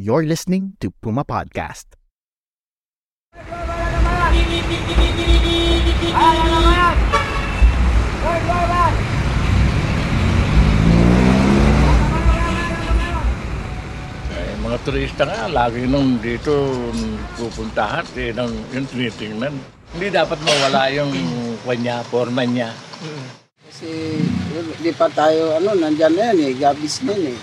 You're listening to Puma Podcast. Eh, mga turista nga, lagi nung dito pupuntahan, eh, nang, yung tinitingnan. Hindi dapat mawala yung kanya, forma niya. Kasi di pa tayo, ano, nandyan na yan eh, gabis na yan eh.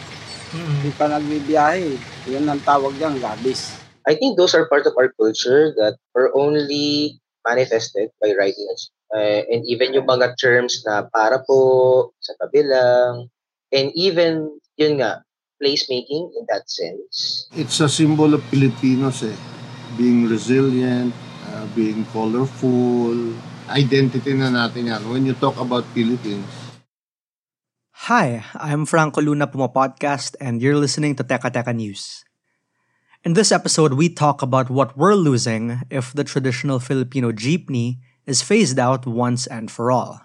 Di pa nagbibiyahe. Yun ang tawag diyan, gabis. I think those are part of our culture that are only manifested by writings. Uh, and even yung mga terms na para po, sa kabilang, and even, yun nga, placemaking in that sense. It's a symbol of Filipinos eh. Being resilient, uh, being colorful. Identity na natin yan. When you talk about Philippines, Hi, I'm Franco Luna Puma Podcast, and you're listening to Teka Teka News. In this episode, we talk about what we're losing if the traditional Filipino jeepney is phased out once and for all.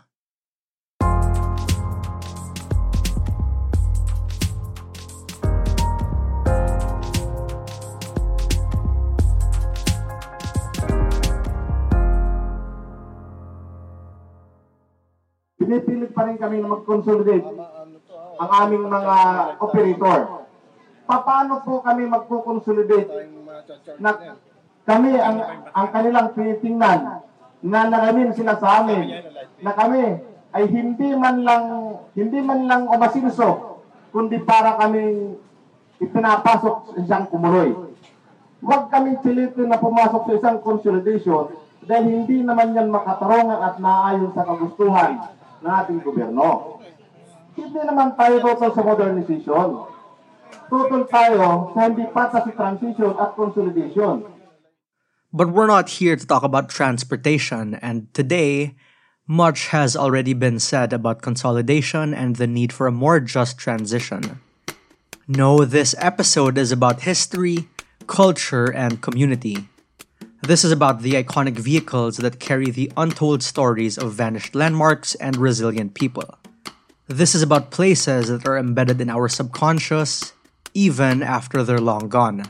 Pinipilit pa rin kami na mag-consolidate ang aming mga operator. Paano po kami magko-consolidate? Na kami ang, ang kanilang tinitingnan na naramin sila sa amin na kami ay hindi man lang hindi man lang umasinso kundi para kaming ipinapasok sa isang kumuloy. Huwag kaming pilitin na pumasok sa isang consolidation dahil hindi naman yan makatarungan at naayon sa kagustuhan ng ating gobyerno. Hindi naman tayo sa modernization. Tayo sa hindi transition at consolidation. But we're not here to talk about transportation, and today, much has already been said about consolidation and the need for a more just transition. No, this episode is about history, culture, and community. This is about the iconic vehicles that carry the untold stories of vanished landmarks and resilient people. This is about places that are embedded in our subconscious even after they're long gone.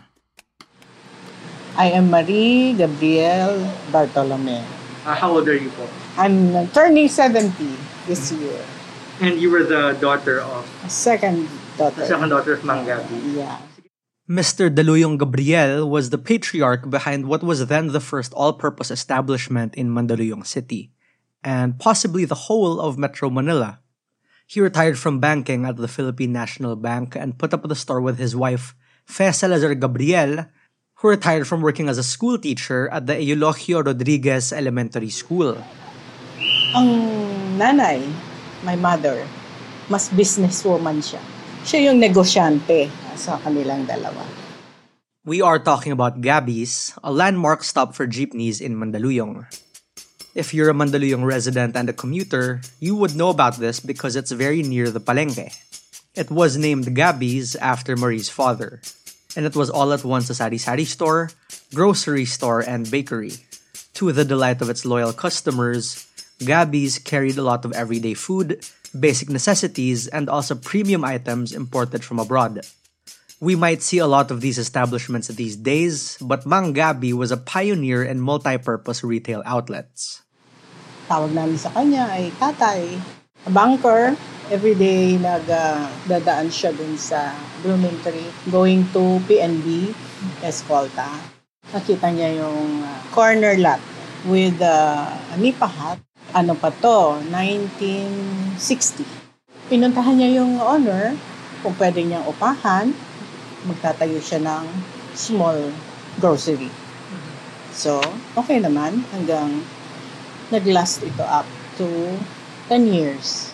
I am Marie Gabrielle Bartolome. Uh, how old are you po? I'm turning 70 this year. And you were the daughter of Second daughter. daughter of Mangabi. Yeah. Mr. Daluyong Gabriel was the patriarch behind what was then the first all-purpose establishment in Mandaluyong City, and possibly the whole of Metro Manila. He retired from banking at the Philippine National Bank and put up the store with his wife, Fe Salazar Gabriel, who retired from working as a school teacher at the Eulogio Rodriguez Elementary School. Ang nanay, my mother, mas businesswoman siya. Siya yung negosyante sa kanilang dalawa. We are talking about Gabby's, a landmark stop for jeepneys in Mandaluyong. If you're a Mandaluyong resident and a commuter, you would know about this because it's very near the Palenque. It was named Gabby's after Marie's father, and it was all at once a sari-sari store, grocery store, and bakery. To the delight of its loyal customers, Gabby's carried a lot of everyday food, basic necessities, and also premium items imported from abroad. We might see a lot of these establishments these days, but Mang Gabi was a pioneer in multi-purpose retail outlets. Tawag namin sa kanya ay tatay. Banker, everyday nagdadaan siya dun sa Bloomingtree going to PNB, Escolta. Nakita niya yung uh, corner lot with uh, a nipa hut. Ano pa to? 1960. Pinuntahan niya yung owner kung pwede niyang upahan. Magtatayo siya ng small grocery. So, okay naman hanggang nag-last ito up to 10 years.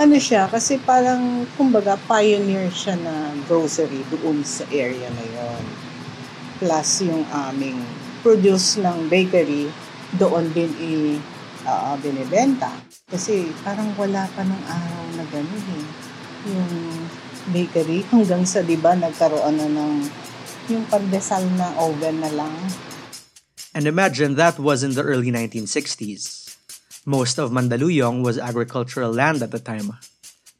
ano siya, kasi parang, kumbaga, pioneer siya na grocery doon sa area na yon. Plus yung aming produce ng bakery, doon din i uh, binibenta. Kasi parang wala pa ng araw na gano'n eh. Yung bakery hanggang sa 'di ba nagkaroon na ng yung pandesal na oven na lang. And imagine that was in the early 1960s. Most of Mandaluyong was agricultural land at the time.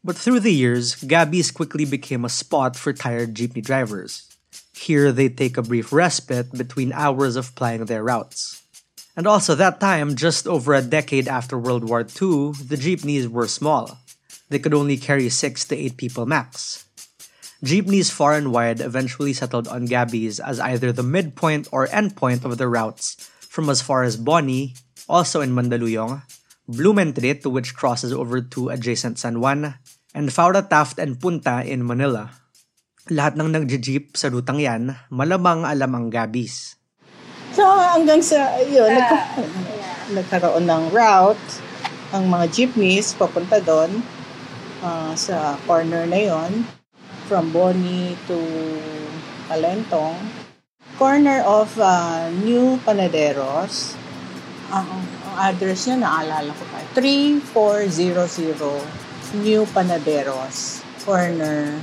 But through the years, Gabby's quickly became a spot for tired jeepney drivers. Here they take a brief respite between hours of plying their routes. And also that time, just over a decade after World War II, the jeepneys were small. They could only carry six to eight people max. Jeepneys far and wide eventually settled on Gabby's as either the midpoint or endpoint of the routes from as far as Boni, also in Mandaluyong, Blumentritt, which crosses over to adjacent San Juan, and Faura Taft and Punta in Manila. Lahat ng nagje-jeep sa rutang yan, malamang alam ang Gabby's. So hanggang sa, yun, nagka, nagkaroon ng route, ang mga jeepneys papunta doon uh, sa corner na yon from Boni to Calentong. Corner of uh, New Panaderos. Ang, ang address niya, naalala ko pa. 3400 New Panaderos. Corner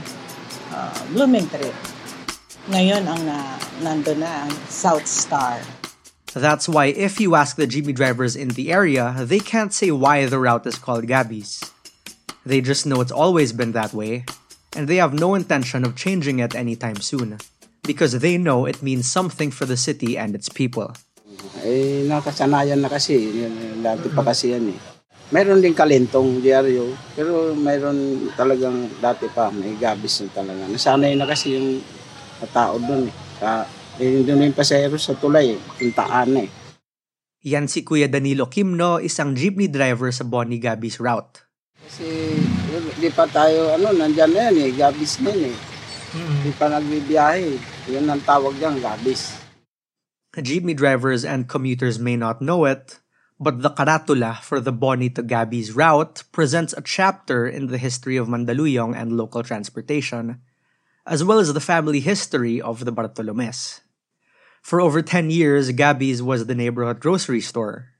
uh, Blumentritt. Ngayon ang na, nando na ang South Star. That's why if you ask the jeepney drivers in the area, they can't say why the route is called Gabby's. They just know it's always been that way and they have no intention of changing it anytime soon because they know it means something for the city and its people. Eh, nakasanayan na kasi. Dati pa kasi yan eh. Mayroon din kalentong diaryo, pero mayroon talagang dati pa, may gabis na talaga. Nasanay na kasi yung tao doon eh. Ka, eh, doon yung pasahero sa tulay eh, puntaan eh. Yan si Kuya Danilo Kimno, isang jeepney driver sa Bonnie Gabby's route. Kasi di pa tayo, ano, nandyan na yan eh, gabis na yan eh. Di pa nagbibiyahe. Yun ang tawag dyan, gabis. Jeepney drivers and commuters may not know it, but the karatula for the Boni to Gabby's route presents a chapter in the history of Mandaluyong and local transportation, as well as the family history of the Bartolomes. For over 10 years, Gabby's was the neighborhood grocery store.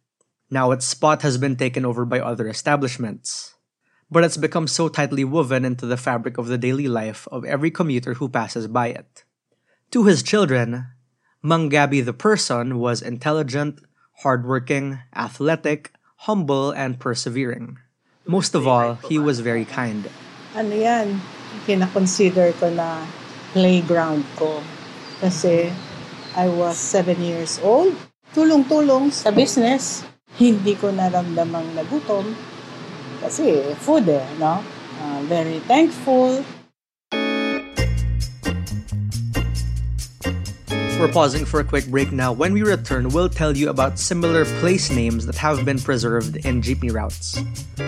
Now its spot has been taken over by other establishments but it's become so tightly woven into the fabric of the daily life of every commuter who passes by it. To his children, Mang Gabi the person was intelligent, hardworking, athletic, humble, and persevering. Most of all, he was very kind. Ano yan, kinakonsider ko na playground ko. Kasi I was seven years old. Tulong-tulong sa business. Hindi ko naramdamang nagutom kasi food eh, no? Uh, very thankful. We're pausing for a quick break now. When we return, we'll tell you about similar place names that have been preserved in jeepney routes.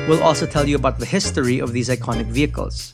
We'll also tell you about the history of these iconic vehicles.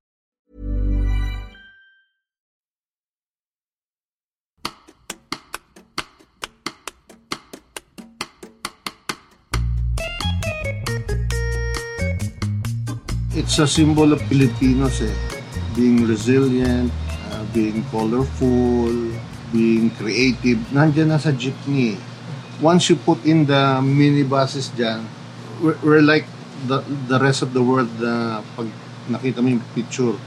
It's a symbol of Filipinos eh. Being resilient, uh, being colorful, being creative. Nandiyan na sa jeepney. Once you put in the minibuses dyan, we're, we're like the, the rest of the world na pag nakita mo yung picture.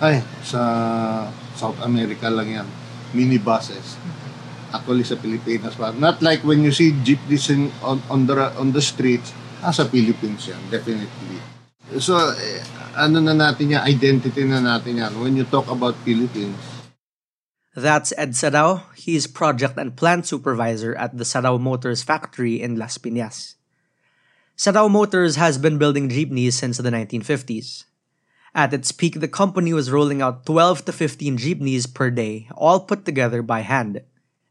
Ay, sa South America lang yan. Minibuses. actually sa Pilipinas pa. Not like when you see jeepneys on, on, the, on the streets, ah, sa Philippines yan, definitely. So, eh, ano na natin yan, identity na natin yan. When you talk about Philippines, That's Ed Sarao. He's project and plant supervisor at the Sarao Motors factory in Las Piñas. Sarao Motors has been building jeepneys since the 1950s. At its peak, the company was rolling out 12 to 15 jeepneys per day, all put together by hand.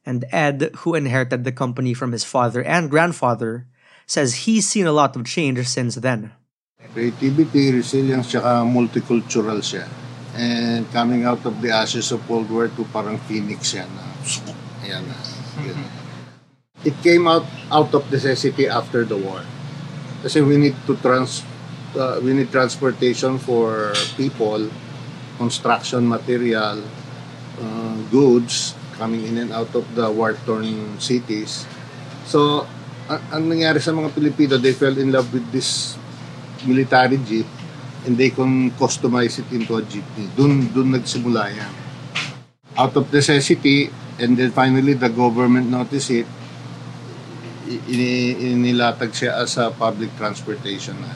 And Ed, who inherited the company from his father and grandfather, says he's seen a lot of change since then. Creativity, resilience, tsaka multicultural siya. And coming out of the ashes of World War II, parang phoenix yan. na, Ayan na. Yun. It came out out of necessity after the war. Kasi we need to trans uh, we need transportation for people, construction material, uh, goods coming in and out of the war-torn cities. So, ang, ang nangyari sa mga Pilipino, they fell in love with this military jeep and they can customize it into a jeepney. Dun, dun nagsimula yan. Out of necessity, and then finally the government noticed it, i- ini- inilatag siya as a public transportation na.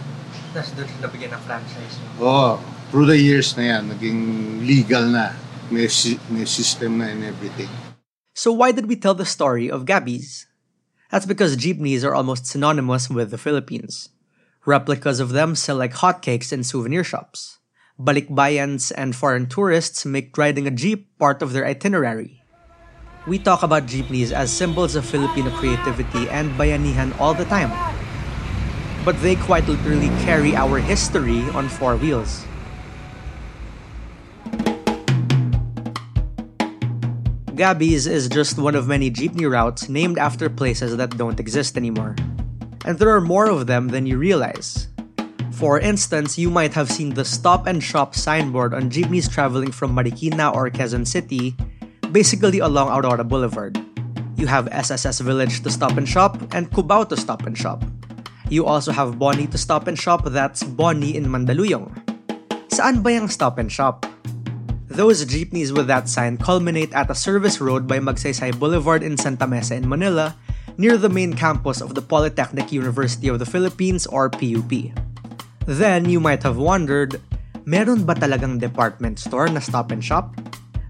Tapos doon siya nabigyan ng franchise. Oh, through the years na yan, naging legal na. May, si- may system na and everything. So why did we tell the story of Gabbies? That's because jeepneys are almost synonymous with the Philippines. Replicas of them sell like hotcakes in souvenir shops. Balikbayans and foreign tourists make riding a jeep part of their itinerary. We talk about jeepneys as symbols of Filipino creativity and bayanihan all the time. But they quite literally carry our history on four wheels. Gabby's is just one of many jeepney routes named after places that don't exist anymore. And there are more of them than you realize. For instance, you might have seen the stop and shop signboard on jeepneys traveling from Marikina or Quezon City, basically along Aurora Boulevard. You have SSS Village to stop and shop and Cubao to stop and shop. You also have Boni to stop and shop that's Boni in Mandaluyong. Saan ba yung stop and shop? Those jeepneys with that sign culminate at a service road by Magsaysay Boulevard in Santa Mesa in Manila, near the main campus of the Polytechnic University of the Philippines or PUP. Then you might have wondered, meron ba talagang department store na stop and shop?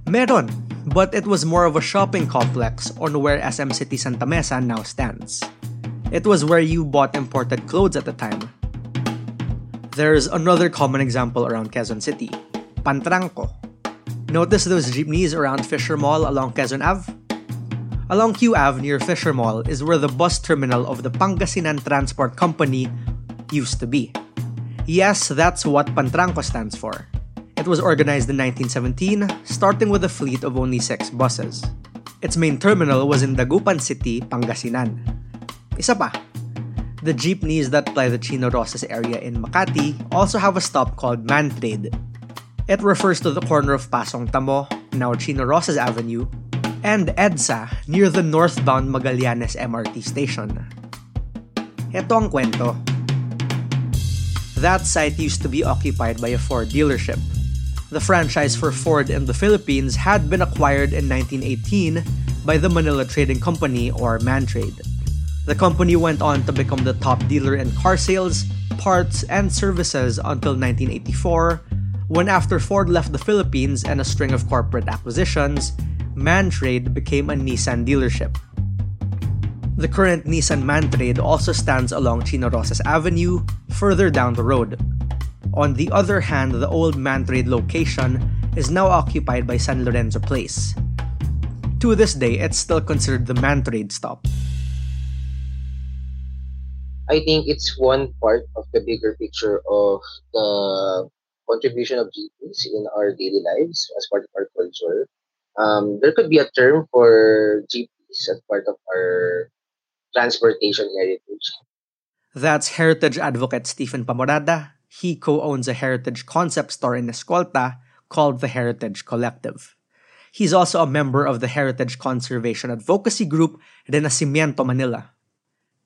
Meron, but it was more of a shopping complex on where SM City Santa Mesa now stands. It was where you bought imported clothes at the time. There's another common example around Quezon City, Pantranco. Notice those jeepneys around Fisher Mall along Quezon Ave? Along Q Ave near Fisher Mall is where the bus terminal of the Pangasinan Transport Company used to be. Yes, that's what Pantranco stands for. It was organized in 1917, starting with a fleet of only six buses. Its main terminal was in Dagupan City, Pangasinan. Isa pa, the jeepneys that ply the Chino Roces area in Makati also have a stop called Mantrade. It refers to the corner of Pasong Tamo, now Chino Roces Avenue, and EDSA near the northbound Magallanes MRT station. Ito ang kwento. That site used to be occupied by a Ford dealership. The franchise for Ford in the Philippines had been acquired in 1918 by the Manila Trading Company or Mantrade. The company went on to become the top dealer in car sales, parts, and services until 1984, when after Ford left the Philippines and a string of corporate acquisitions, Mantrade became a Nissan dealership. The current Nissan Mantrade also stands along Chino Roces Avenue, further down the road. On the other hand, the old Mantrade location is now occupied by San Lorenzo Place. To this day, it's still considered the Mantrade stop. I think it's one part of the bigger picture of the contribution of jeepneys in our daily lives as part of our culture. Um, there could be a term for jeepneys as part of our transportation heritage. That's heritage advocate Stephen Pamorada. He co-owns a heritage concept store in Escolta called the Heritage Collective. He's also a member of the heritage conservation advocacy group Renacimiento Manila.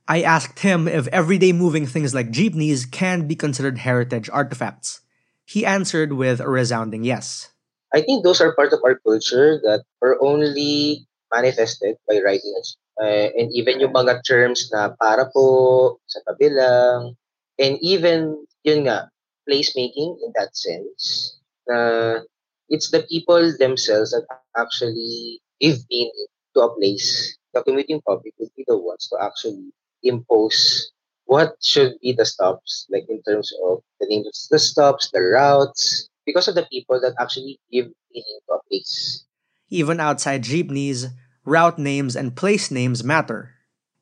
I asked him if everyday moving things like jeepneys can be considered heritage artifacts. He answered with a resounding yes. I think those are part of our culture that are only manifested by writing and uh, and even yung mga terms na para po, sa tabi lang, and even, yun nga, placemaking in that sense, na it's the people themselves that actually give meaning to a place. The commuting public would be the ones to actually impose what should be the stops, like in terms of the names of the stops, the routes, because of the people that actually give meaning to a place. Even outside jeepneys, route names and place names matter.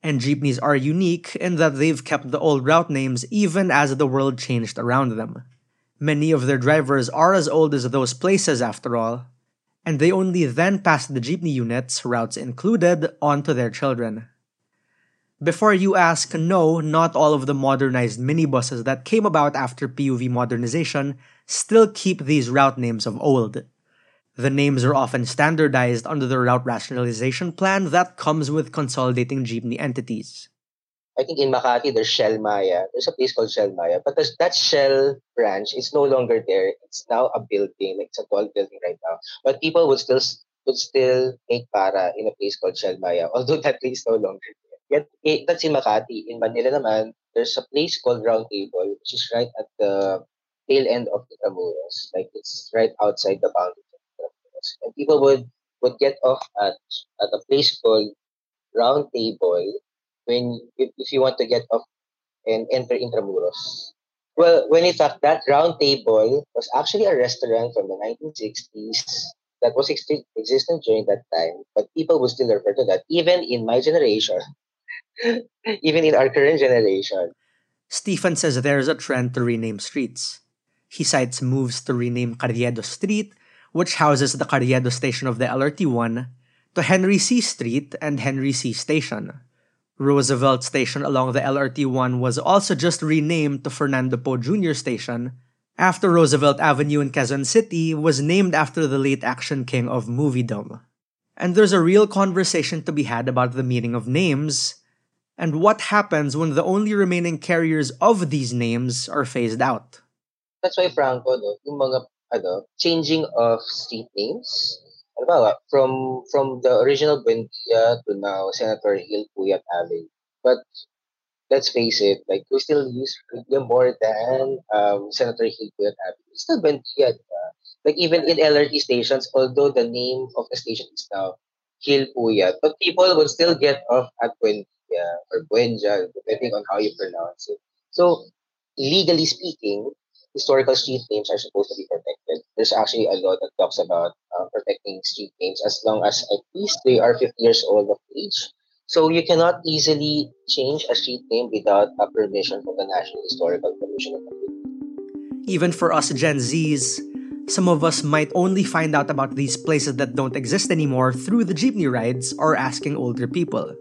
And jeepneys are unique in that they've kept the old route names even as the world changed around them. Many of their drivers are as old as those places after all, and they only then pass the jeepney units, routes included, on to their children. Before you ask, no, not all of the modernized minibuses that came about after PUV modernization still keep these route names of old. The names are often standardized under the route rationalization plan that comes with consolidating jeepney entities. I think in Makati, there's Shell Maya. There's a place called Shell Maya, but that Shell branch is no longer there. It's now a building, it's a tall building right now. But people would still would still make para in a place called Shell Maya, although that place is no longer there. Yet, eh, that's in Makati. In Manila naman, there's a place called Round Table, which is right at the tail end of the Intramuros. Like it's right outside the boundary of Intramuros and people would would get off at at a place called Round Table when if, if you want to get off and enter Intramuros. Well, when in fact that Round Table was actually a restaurant from the 1960s that was ex- existent during that time, but people would still refer to that even in my generation, even in our current generation. Stephen says there's a trend to rename streets. He cites moves to rename Carriedo Street which houses the Carriedo station of the LRT1, to Henry Sy Street and Henry Sy Station. Roosevelt Station along the LRT1 was also just renamed to Fernando Poe Jr. Station after Roosevelt Avenue in Quezon City was named after the late action king of Moviedom. And there's a real conversation to be had about the meaning of names and what happens when the only remaining carriers of these names are phased out. That's why Franco, no, yung mga ano, changing of street names. Halimbawa, from from the original Buendia to now Senator Gil Puyat Avenue. But let's face it, like we still use Buendia more than um, Senator Gil Puyat Avenue. It's still Buendia, diba? Like even in LRT stations, although the name of the station is now Gil Puyat, but people will still get off at Buendia or Buendia, depending on how you pronounce it. So legally speaking, historical street names are supposed to be protected. There's actually a law that talks about uh, protecting street names as long as at least they are 50 years old of age. So you cannot easily change a street name without a permission from the National Historical Commission. Even for us Gen Zs, some of us might only find out about these places that don't exist anymore through the jeepney rides or asking older people.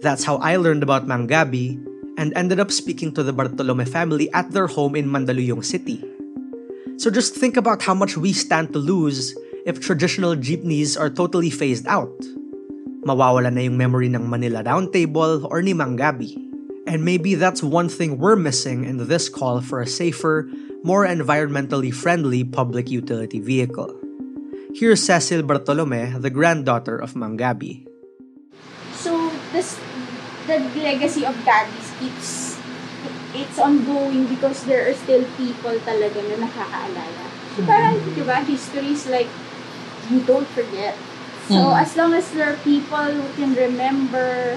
That's how I learned about Mangabi and ended up speaking to the Bartolome family at their home in Mandaluyong City. So just think about how much we stand to lose if traditional jeepneys are totally phased out. Mawawala na yung memory ng Manila Roundtable or ni Mangabi. And maybe that's one thing we're missing in this call for a safer, more environmentally friendly public utility vehicle. Here's Cecil Bartolome, the granddaughter of Mangabi. So, this the legacy of Gabby's it's it's ongoing because there are still people talaga na nakakaalala. So, mm-hmm. parang, di ba, history is like, you don't forget. So, mm-hmm. as long as there are people who can remember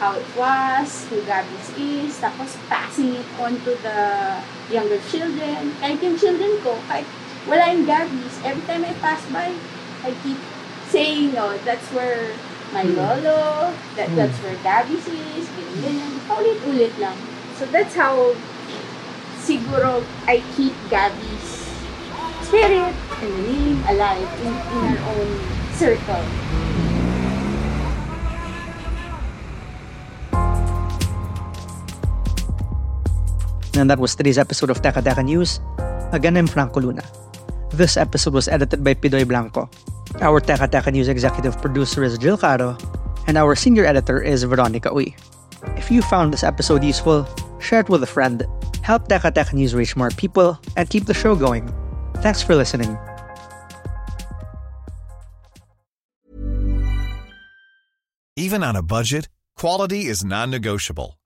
how it was, who Gabby's is, tapos passing it on to the younger children. Kahit yung children ko, kahit wala yung Gabby's, every time I pass by, I keep saying, oh, that's where my hmm. lolo, that mm. that's where Gabby's is, ganyan, ganyan. Paulit-ulit lang. So that's how siguro I keep Gabby's spirit and the name alive in, in our own circle. And that was today's episode of Teka Teka News. Again, I'm Franco Luna. This episode was edited by Pidoy Blanco. Our Teka Teka News executive producer is Jill Caro, and our senior editor is Veronica Uy. If you found this episode useful, share it with a friend, help Teka Teka News reach more people, and keep the show going. Thanks for listening. Even on a budget, quality is non-negotiable.